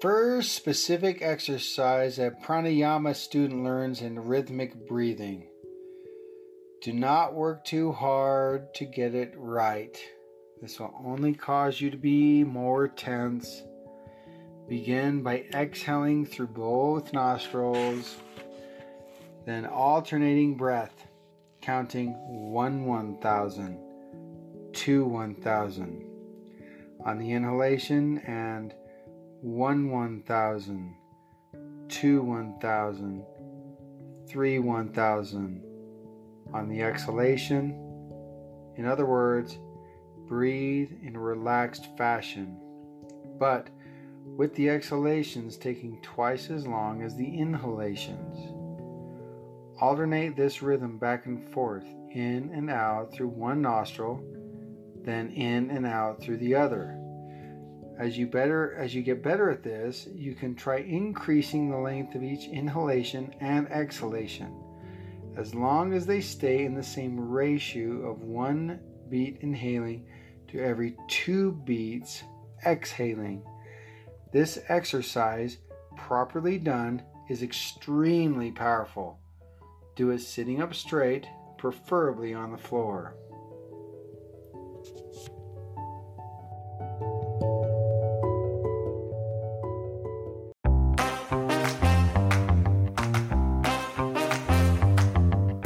First specific exercise that pranayama student learns in rhythmic breathing. Do not work too hard to get it right. This will only cause you to be more tense. Begin by exhaling through both nostrils, then alternating breath, counting 1 1000, 2 1000 on the inhalation and 1 one thousand, two one thousand, three one thousand. on the exhalation. In other words, breathe in a relaxed fashion, but with the exhalations taking twice as long as the inhalations. Alternate this rhythm back and forth, in and out through one nostril, then in and out through the other. As you better as you get better at this, you can try increasing the length of each inhalation and exhalation as long as they stay in the same ratio of one beat inhaling to every two beats exhaling. This exercise, properly done, is extremely powerful. Do it sitting up straight, preferably on the floor.